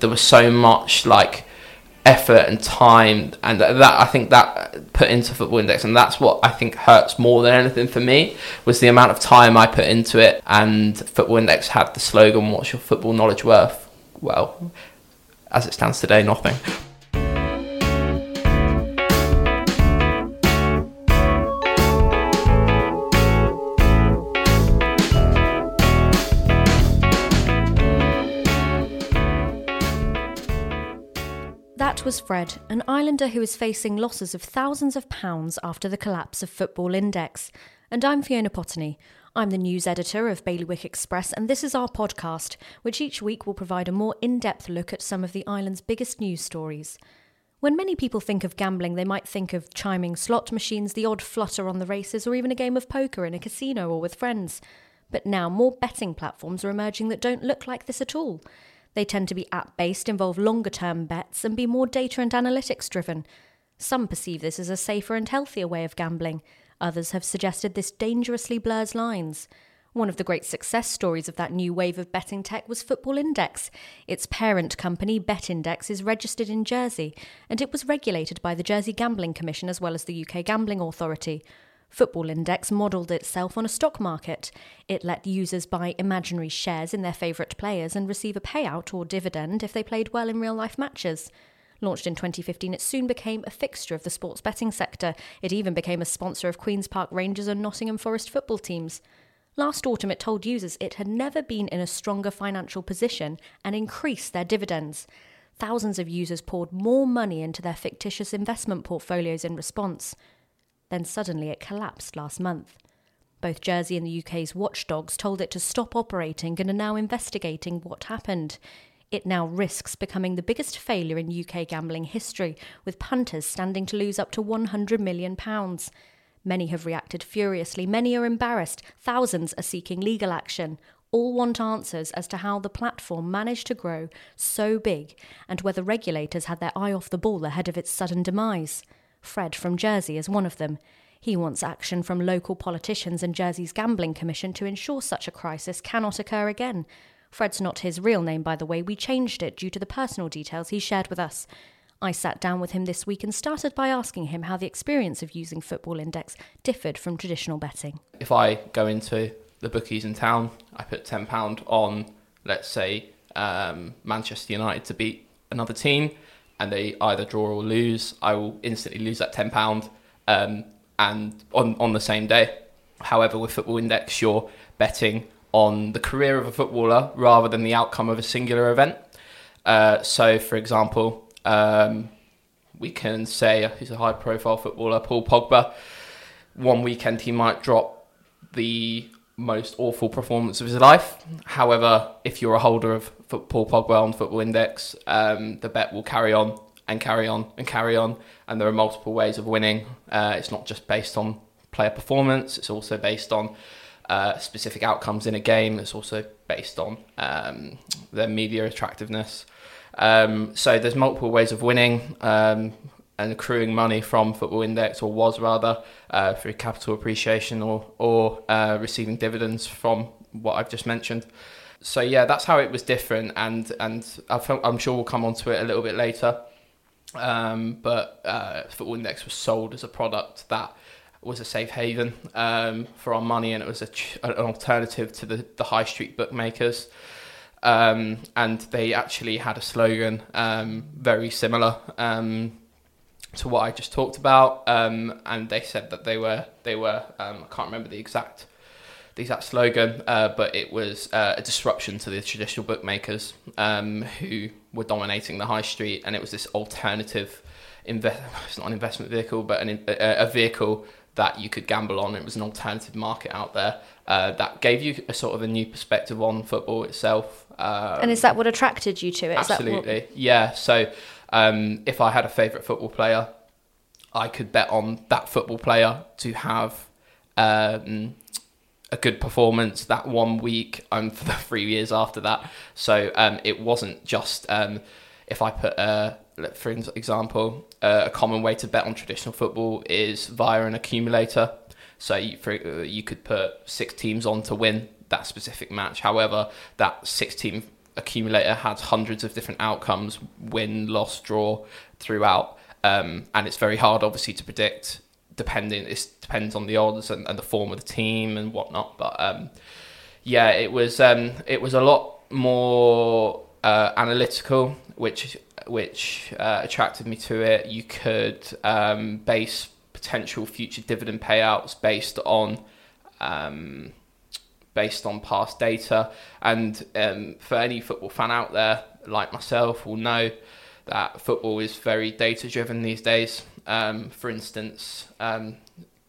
there was so much like effort and time and that I think that put into football index and that's what I think hurts more than anything for me was the amount of time I put into it and football index had the slogan what's your football knowledge worth? Well as it stands today nothing was Fred, an islander who is facing losses of thousands of pounds after the collapse of Football Index. And I'm Fiona Potney. I'm the news editor of Bailiwick Express, and this is our podcast, which each week will provide a more in depth look at some of the island's biggest news stories. When many people think of gambling, they might think of chiming slot machines, the odd flutter on the races, or even a game of poker in a casino or with friends. But now more betting platforms are emerging that don't look like this at all. They tend to be app based, involve longer term bets, and be more data and analytics driven. Some perceive this as a safer and healthier way of gambling. Others have suggested this dangerously blurs lines. One of the great success stories of that new wave of betting tech was Football Index. Its parent company, Bet Index, is registered in Jersey, and it was regulated by the Jersey Gambling Commission as well as the UK Gambling Authority. Football Index modelled itself on a stock market. It let users buy imaginary shares in their favourite players and receive a payout or dividend if they played well in real life matches. Launched in 2015, it soon became a fixture of the sports betting sector. It even became a sponsor of Queen's Park Rangers and Nottingham Forest football teams. Last autumn, it told users it had never been in a stronger financial position and increased their dividends. Thousands of users poured more money into their fictitious investment portfolios in response. Then suddenly it collapsed last month. Both Jersey and the UK's watchdogs told it to stop operating and are now investigating what happened. It now risks becoming the biggest failure in UK gambling history, with punters standing to lose up to £100 million. Many have reacted furiously, many are embarrassed, thousands are seeking legal action. All want answers as to how the platform managed to grow so big and whether regulators had their eye off the ball ahead of its sudden demise. Fred from Jersey is one of them. He wants action from local politicians and Jersey's Gambling Commission to ensure such a crisis cannot occur again. Fred's not his real name, by the way. We changed it due to the personal details he shared with us. I sat down with him this week and started by asking him how the experience of using Football Index differed from traditional betting. if I go into the bookies in town I put £10 on let's say um, Manchester United to beat another team and they either draw or lose, I will instantly lose that ten pound, um, and on on the same day. However, with Football Index, you're betting on the career of a footballer rather than the outcome of a singular event. Uh, so, for example, um, we can say he's a high-profile footballer, Paul Pogba. One weekend he might drop the most awful performance of his life. However, if you're a holder of Paul Pogba on Football Index, um, the bet will carry on and carry on and carry on, and there are multiple ways of winning. Uh, it's not just based on player performance; it's also based on uh, specific outcomes in a game. It's also based on um, their media attractiveness. Um, so there's multiple ways of winning. Um, and accruing money from Football Index, or was rather, uh, through capital appreciation or, or uh, receiving dividends from what I've just mentioned. So yeah, that's how it was different, and and I I'm sure we'll come onto it a little bit later. Um, but uh, Football Index was sold as a product that was a safe haven um, for our money, and it was ch- an alternative to the, the high street bookmakers. Um, and they actually had a slogan um, very similar um, to what I just talked about, um, and they said that they were they were um, I can't remember the exact the exact slogan, uh, but it was uh, a disruption to the traditional bookmakers um, who were dominating the high street, and it was this alternative invest it's not an investment vehicle, but an, a, a vehicle that you could gamble on. It was an alternative market out there uh, that gave you a sort of a new perspective on football itself. Um, and is that what attracted you to it? That what- Absolutely, yeah. So um, if I had a favourite football player, I could bet on that football player to have um, a good performance that one week and for the three years after that. So um, it wasn't just um, if I put, let- for example, uh, a common way to bet on traditional football is via an accumulator. So you, for, uh, you could put six teams on to win that specific match. However, that six team accumulator has hundreds of different outcomes: win, loss, draw throughout, um, and it's very hard, obviously, to predict. Depending, it depends on the odds and, and, the form of the team and whatnot. But um, yeah, it was um, it was a lot more uh, analytical, which which uh, attracted me to it. You could um, base potential future dividend payouts based on um, based on past data. And um, for any football fan out there, like myself, will know that football is very data driven these days. Um, for instance, um,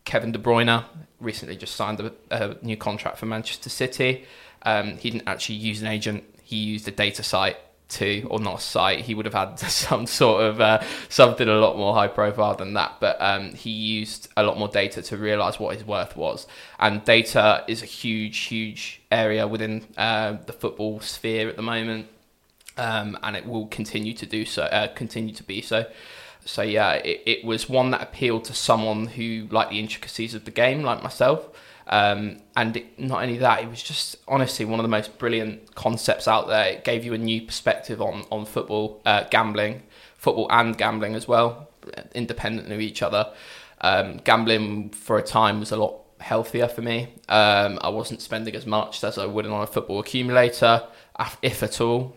Kevin De Bruyne recently just signed a, a new contract for Manchester City. Um, he didn't actually use an agent; he used a data site to, or not a site, he would have had some sort of uh, something a lot more high profile than that. But um, he used a lot more data to realize what his worth was. And data is a huge, huge area within uh, the football sphere at the moment. Um, and it will continue to do so, uh, continue to be so. So yeah, it, it was one that appealed to someone who liked the intricacies of the game, like myself. Um, and it, not only that, it was just honestly one of the most brilliant concepts out there. It gave you a new perspective on on football, uh, gambling, football and gambling as well, independent of each other. Um, gambling for a time was a lot healthier for me. Um, I wasn't spending as much as I would on a football accumulator, if at all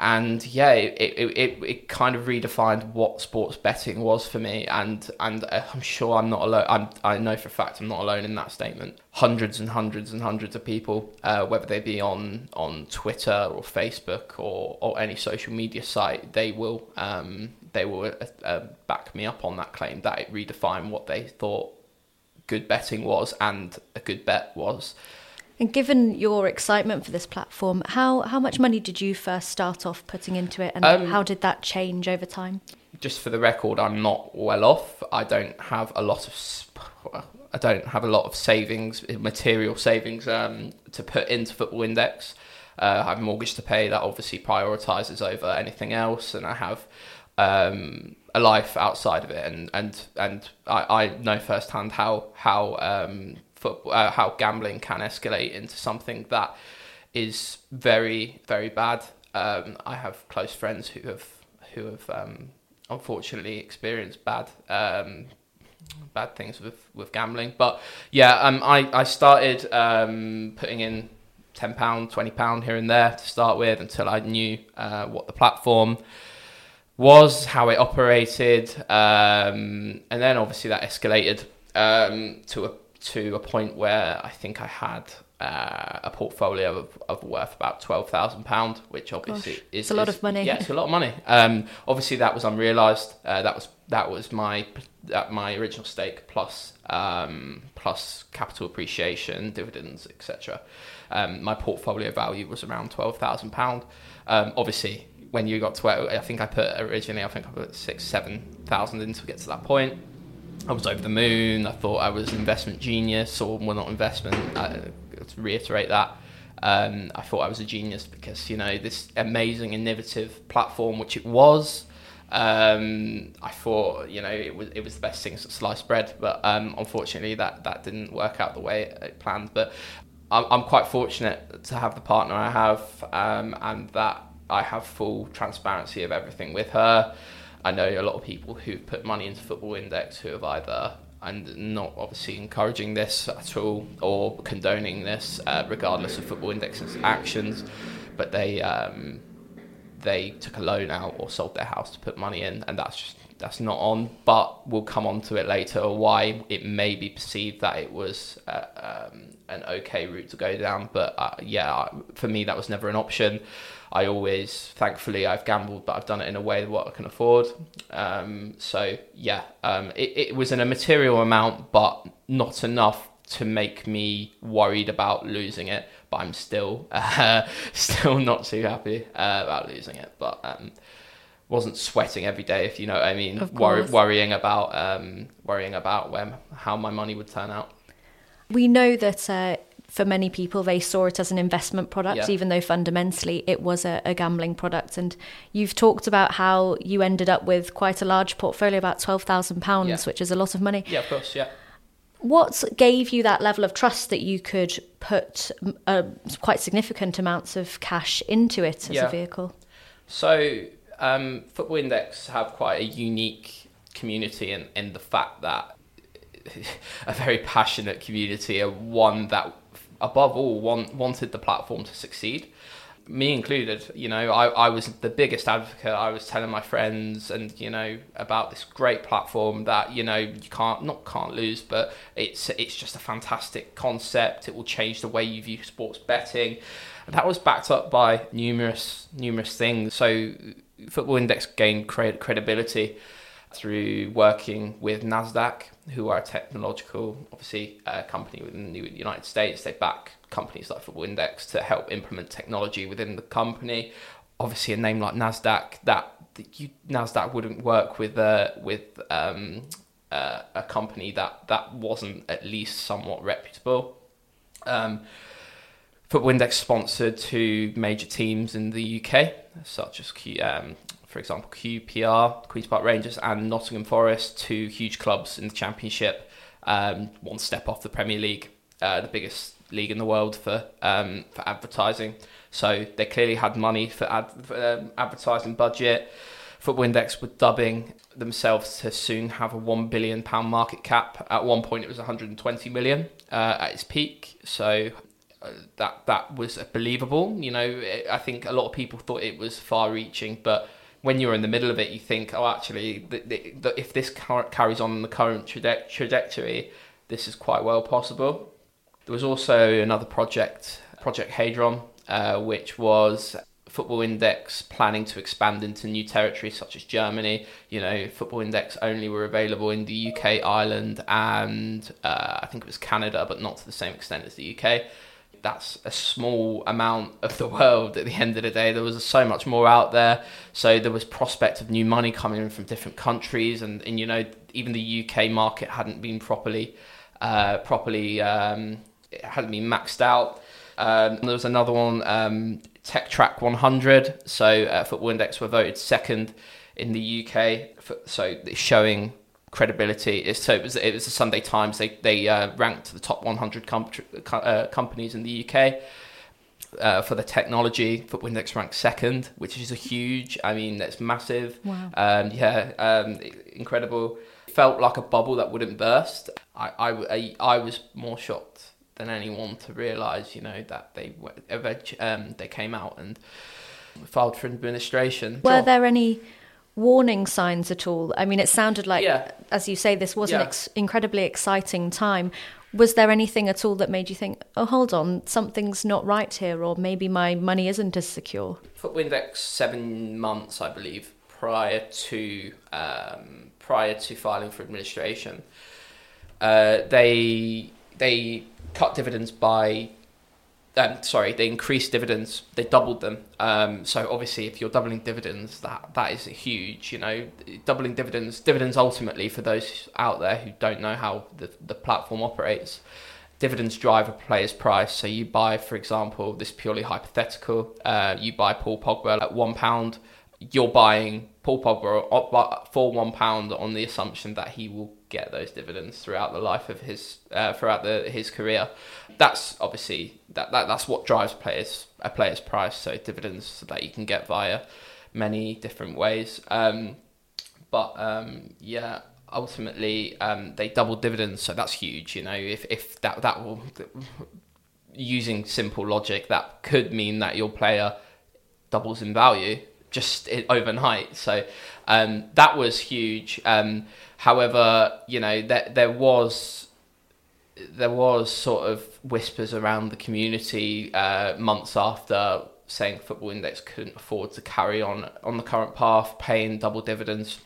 and yeah, it, it, it, it, kind of redefined what sports betting was for me, and and uh, I'm sure I'm not alone. I'm, I know for a fact I'm not alone in that statement. Hundreds and hundreds and hundreds of people, uh, whether they be on on Twitter or Facebook or, or any social media site, they will um, they will uh, uh back me up on that claim that it redefined what they thought good betting was and a good bet was. And given your excitement for this platform, how, how much money did you first start off putting into it and um, how did that change over time? Just for the record, I'm not well off. I don't have a lot of I don't have a lot of savings, material savings um, to put into Football Index. Uh, I have a mortgage to pay that obviously prioritises over anything else, and I have um, a life outside of it, and and and I, I know firsthand how how um, football, uh, how gambling can escalate into something that is very, very bad. Um, I have close friends who have who have um, unfortunately experienced bad um, bad things with, with gambling. But yeah, um, I I started um, putting in ten pound, twenty pound here and there to start with until I knew uh, what the platform was, how it operated, um, and then obviously that escalated to a to a point where I think I had uh, a portfolio of, of worth about twelve thousand pound, which obviously Gosh, is it's a lot is, of money. Yeah, it's a lot of money. Um, obviously that was unrealised. Uh, that was that was my that my original stake plus um, plus capital appreciation, dividends, etc. Um, my portfolio value was around twelve thousand pound. Um, obviously, when you got to where I think I put originally, I think I put six, seven thousand in to get to that point. I was over the moon. I thought I was an investment genius, or well, not investment. Uh, to reiterate that, um, I thought I was a genius because you know this amazing, innovative platform, which it was. Um, I thought you know it was it was the best thing since sliced bread, but um, unfortunately that that didn't work out the way it planned. But I'm, I'm quite fortunate to have the partner I have, um, and that I have full transparency of everything with her. I know a lot of people who've put money into Football Index who have either and not obviously encouraging this at all or condoning this, uh, regardless of Football Index's actions, but they um, they took a loan out or sold their house to put money in, and that's just that's not on. But we'll come on to it later. Or why it may be perceived that it was uh, um, an okay route to go down, but uh, yeah, for me that was never an option. I always, thankfully, I've gambled, but I've done it in a way that what I can afford. Um, so yeah, um, it, it was in a material amount, but not enough to make me worried about losing it. But I'm still, uh, still not too happy uh, about losing it. But um, wasn't sweating every day, if you know what I mean. Worry, worrying about, um, worrying about when how my money would turn out. We know that uh, for many people, they saw it as an investment product, yeah. even though fundamentally it was a, a, gambling product. And you've talked about how you ended up with quite a large portfolio, about £12,000, yeah. which is a lot of money. Yeah, of course, yeah. What gave you that level of trust that you could put uh, quite significant amounts of cash into it as Yeah. a vehicle? So, um, Football Index have quite a unique community in, in the fact that a very passionate community, a one that, above all, want, wanted the platform to succeed. Me included, you know, I, I was the biggest advocate. I was telling my friends and, you know, about this great platform that, you know, you can't, not can't lose, but it's, it's just a fantastic concept. It will change the way you view sports betting. And that was backed up by numerous, numerous things. So Football Index gained cred- credibility through working with Nasdaq, who are a technological, obviously, uh, company within the United States. They back companies like Football Index to help implement technology within the company. Obviously, a name like Nasdaq that you, Nasdaq wouldn't work with uh, with um, uh, a company that that wasn't at least somewhat reputable. Um, Football Index sponsored two major teams in the UK, such as um, for example QPR, Queens Park Rangers, and Nottingham Forest, two huge clubs in the Championship, um, one step off the Premier League, uh, the biggest league in the world for um, for advertising. So they clearly had money for, ad, for um, advertising budget. Football Index were dubbing themselves to soon have a one billion pound market cap. At one point, it was 120 million uh, at its peak. So uh, that that was believable. You know, I think a lot of people thought it was far-reaching, but when you're in the middle of it, you think, oh, actually, the, the, the, if this car- carries on the current traje- trajectory, this is quite well possible. There was also another project, Project Hadron, uh, which was Football Index planning to expand into new territories such as Germany. You know, Football Index only were available in the UK, Ireland, and uh, I think it was Canada, but not to the same extent as the UK. That's a small amount of the world at the end of the day. There was so much more out there. So there was prospect of new money coming in from different countries, and, and you know, even the UK market hadn't been properly, uh, properly, um, it hadn't been maxed out. Um, there was another one, um, Tech Track 100. So uh, Football Index were voted second in the UK. For, so it's showing credibility. It's, so it was it was the Sunday Times. They they uh, ranked the top 100 com- uh, companies in the UK. Uh, for the technology, Football Index ranked second, which is a huge. I mean, that's massive. Wow. Um, yeah, um, incredible. Felt like a bubble that wouldn't burst. I, I, I, I was more shocked than anyone to realise, you know, that they um, they came out and filed for administration. Were there any warning signs at all? I mean, it sounded like, Yeah. as you say, this was an ex- incredibly exciting time. Was there anything at all that made you think, oh, hold on, something's not right here, or maybe my money isn't as secure? Football Index seven months, I believe, prior to um, prior to filing for administration. Uh, they they cut dividends by. Um, sorry, they increased dividends. They doubled them. Um, so obviously, if you're doubling dividends, that that is huge. You know, doubling dividends. Dividends ultimately, for those out there who don't know how the the platform operates, dividends drive a player's price. So you buy, for example, this purely hypothetical. Uh, you buy Paul Pogba at one pound. You're buying Paul Pogba for one pound on the assumption that he will get those dividends throughout the life of his uh, throughout the his career. That's obviously that, that that's what drives players a player's price. So dividends that you can get via many different ways. Um, but um, yeah, ultimately um, they double dividends, so that's huge. You know, if if that that will using simple logic, that could mean that your player doubles in value just overnight. So um, that was huge. Um, however, you know, there there was there was sort of whispers around the community uh, months after saying Football Index couldn't afford to carry on on the current path, paying double dividends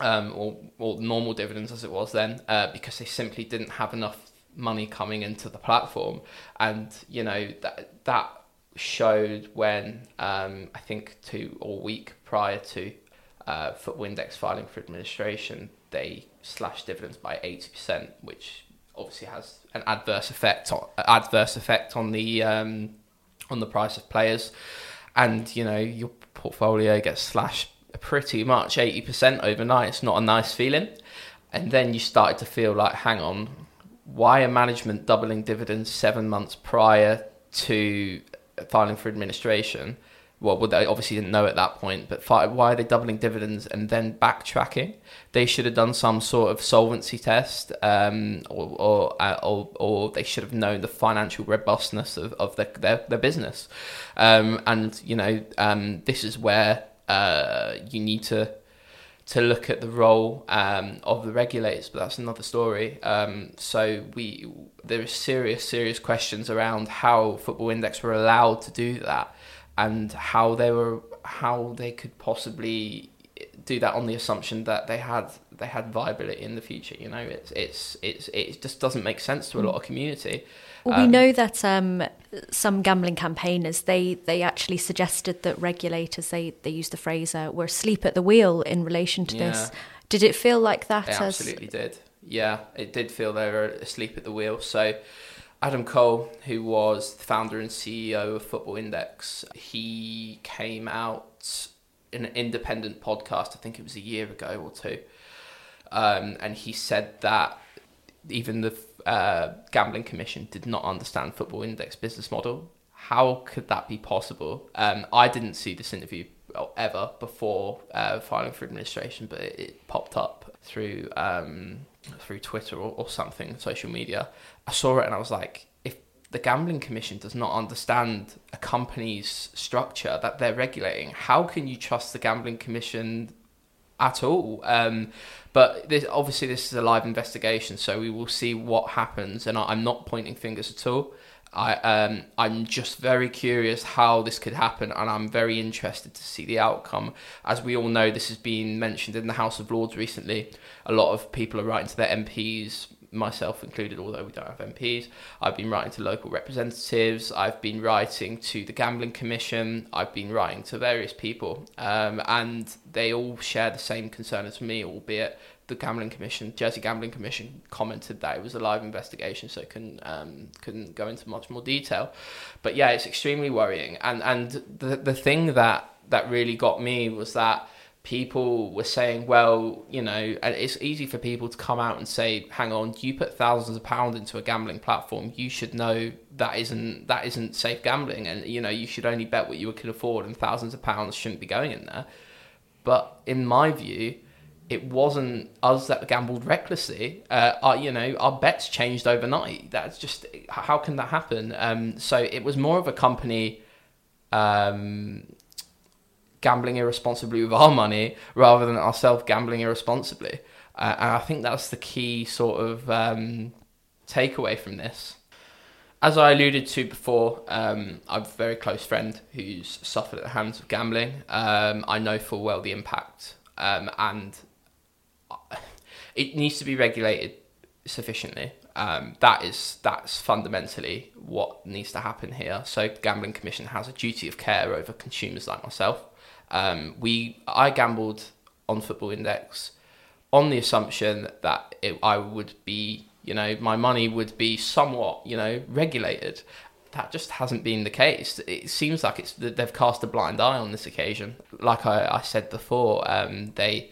um, or, or normal dividends as it was then, uh, because they simply didn't have enough money coming into the platform, and you know that that showed when um, I think two or week prior to uh, Football Index filing for administration, they slashed dividends by eighty percent, which obviously has an adverse effect on adverse effect on the um, on the price of players, and you know your portfolio gets slashed pretty much eighty percent overnight. It's not a nice feeling, and then you started to feel like, hang on, why are management doubling dividends seven months prior to filing for administration? Well, well, they obviously didn't know at that point, but fi- why are they doubling dividends and then backtracking? They should have done some sort of solvency test, um, or or, uh, or or they should have known the financial robustness of, of their, their, their business. Um, and you know, um, this is where uh, you need to to look at the role um, of the regulators, but that's another story. Um, so we there are serious, serious questions around how Football Index were allowed to do that, and how they were how they could possibly do that on the assumption that they had they had viability in the future. You know, it's it's it's it just doesn't make sense to a lot of community. Well, we know that um, some gambling campaigners they they actually suggested that regulators they they used the phrase uh, were asleep at the wheel in relation to this. Did it feel like that? They as- absolutely did. Yeah, it did feel they were asleep at the wheel. So, Adam Cole, who was the founder and CEO of Football Index, he came out in an independent podcast. I think it was a year ago or two, um, and he said that even the uh, gambling commission did not understand Football Index business model. How could that be possible? Um, I didn't see this interview ever before uh, filing for administration, but it, it popped up through um, through Twitter or, or something, social media. I saw it and I was like, if the gambling commission does not understand a company's structure that they're regulating, how can you trust the gambling commission at all. Um, but this, obviously, this is a live investigation, so we will see what happens. And I, I'm not pointing fingers at all. I um, I'm just very curious how this could happen, and I'm very interested to see the outcome. As we all know, this has been mentioned in the House of Lords recently. A lot of people are writing to their MPs, myself included, although we don't have MPs. I've been writing to local representatives. I've been writing to the Gambling Commission. I've been writing to various people, um, and they all share the same concern as me, albeit the Gambling Commission, Jersey Gambling Commission, commented that it was a live investigation, so it couldn't um, couldn't go into much more detail. But yeah, it's extremely worrying. And and the the thing that that really got me was that people were saying, well, you know, and it's easy for people to come out and say, hang on, you put thousands of pounds into a gambling platform, you should know that isn't that isn't safe gambling, and you know, you should only bet what you can afford, and thousands of pounds shouldn't be going in there. But in my view, it wasn't us that gambled recklessly. Uh, our, you know, our bets changed overnight. That's just how can that happen? Um, so it was more of a company um, gambling irresponsibly with our money rather than ourselves gambling irresponsibly. Uh, and I think that's the key sort of um, takeaway from this. As I alluded to before, um, I have a very close friend who's suffered at the hands of gambling. Um, I know full well the impact, um, and it needs to be regulated sufficiently. Um, that is that's fundamentally what needs to happen here. So, the gambling commission has a duty of care over consumers like myself. Um, we I gambled on Football Index on the assumption that it, I would be, you know, my money would be somewhat, you know, regulated. That just hasn't been the case. It seems like it's they've cast a blind eye on this occasion. Like I, I said before, um, they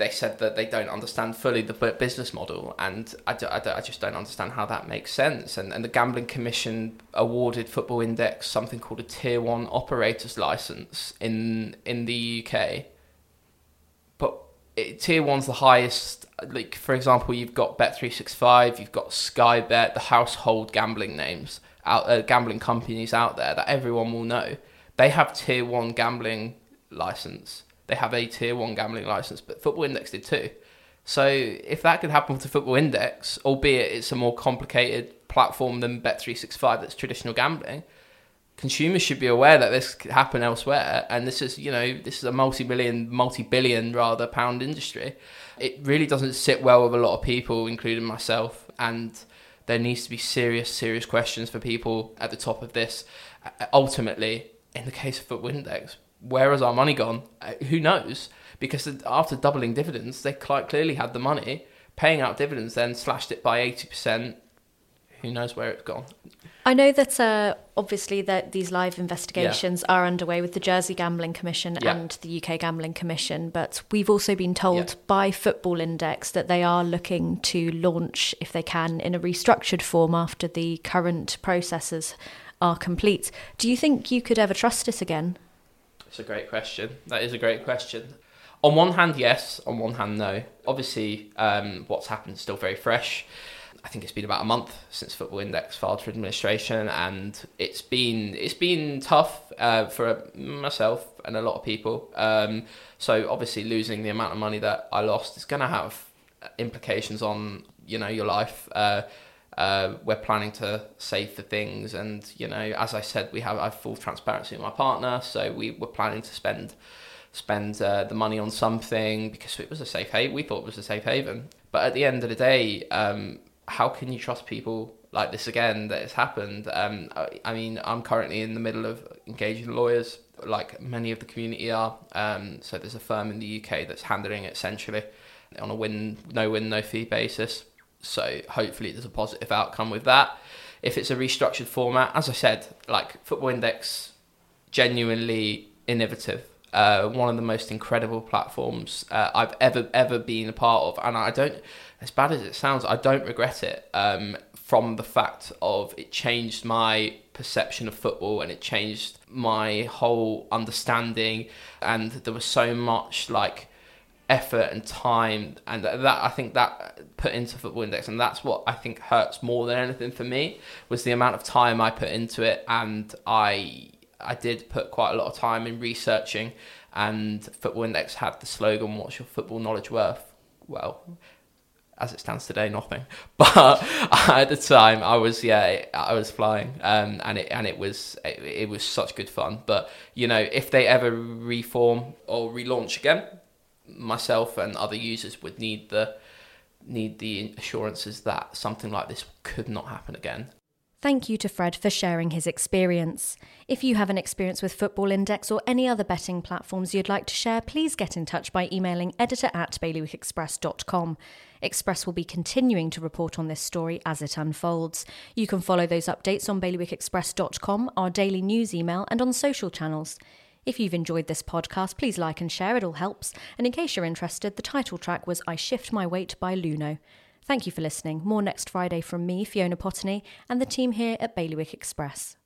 they said that they don't understand fully the business model, and I, do, I, do, I, just don't understand how that makes sense. And, and the Gambling Commission awarded Football Index something called a Tier One Operators License in in the UK, but it, Tier One's the highest. Like for example, you've got Bet three six five, you've got Sky Bet, the household gambling names out, uh, gambling companies out there that everyone will know. They have Tier One gambling license they have a tier one gambling license, but Football Index did too. So if that could happen to Football Index, albeit it's a more complicated platform than Bet365 that's traditional gambling, consumers should be aware that this could happen elsewhere. And this is, you know, this is a multi-million, multi-billion rather pound industry. It really doesn't sit well with a lot of people, including myself. And there needs to be serious, serious questions for people at the top of this. Uh, ultimately, in the case of Football Index, where has our money gone? Uh, who knows? Because after doubling dividends, they quite clearly had the money. Paying out dividends then slashed it by 80%. who knows where it's gone. I know that uh, obviously that these live investigations yeah. are underway with the Jersey Gambling Commission yeah. and the UK Gambling Commission, but we've also been told yeah. by Football Index that they are looking to launch, if they can, in a restructured form after the current processes are complete. Do you think you could ever trust it again? It's a great question. That is a great question. On one hand, yes. On one hand, no. Obviously, um, what's happened is still very fresh. I think it's been about a month since Football Index filed for administration, and it's been it's been tough uh, for myself and a lot of people. Um, so obviously, losing the amount of money that I lost is going to have implications on you know your life. Uh, uh, we're planning to save for things, and you know, as I said, we have I have full transparency with my partner, so we were planning to spend spend uh, the money on something because it was a safe haven. We thought it was a safe haven, but at the end of the day, um, how can you trust people like this again that it's happened? Um, I, I, mean, I'm currently in the middle of engaging lawyers, like many of the community are. Um, so there's a firm in the UK that's handling it essentially on a win, no win, no fee basis. So hopefully there's a positive outcome with that. If it's a restructured format, as I said, like Football Index, genuinely innovative. Uh, one of the most incredible platforms uh, I've ever ever been a part of, and I don't as bad as it sounds, I don't regret it um, from the fact of it changed my perception of football and it changed my whole understanding. And there was so much like effort and time, and that I think that put into Football Index, and that's what I think hurts more than anything for me was the amount of time I put into it, and I I did put quite a lot of time in researching. And Football Index had the slogan, "What's your football knowledge worth?" Well, as it stands today, nothing. But at the time, I was yeah, I was flying, um, and it and it was it, it, was such good fun. But you know, if they ever reform or relaunch again, myself and other users would need the need the assurances that something like this could not happen again. Thank you to Fred for sharing his experience. If you have an experience with Football Index or any other betting platforms you'd like to share, please get in touch by emailing editor at bailiwickexpress.com. Express will be continuing to report on this story as it unfolds. You can follow those updates on bailiwickexpress.com, our daily news email, and on social channels. If you've enjoyed this podcast, please like and share, it all helps. And in case you're interested, the title track was I Shift My Weight by Luno. Thank you for listening. More next Friday from me, Fiona Potney, and the team here at Bailiwick Express.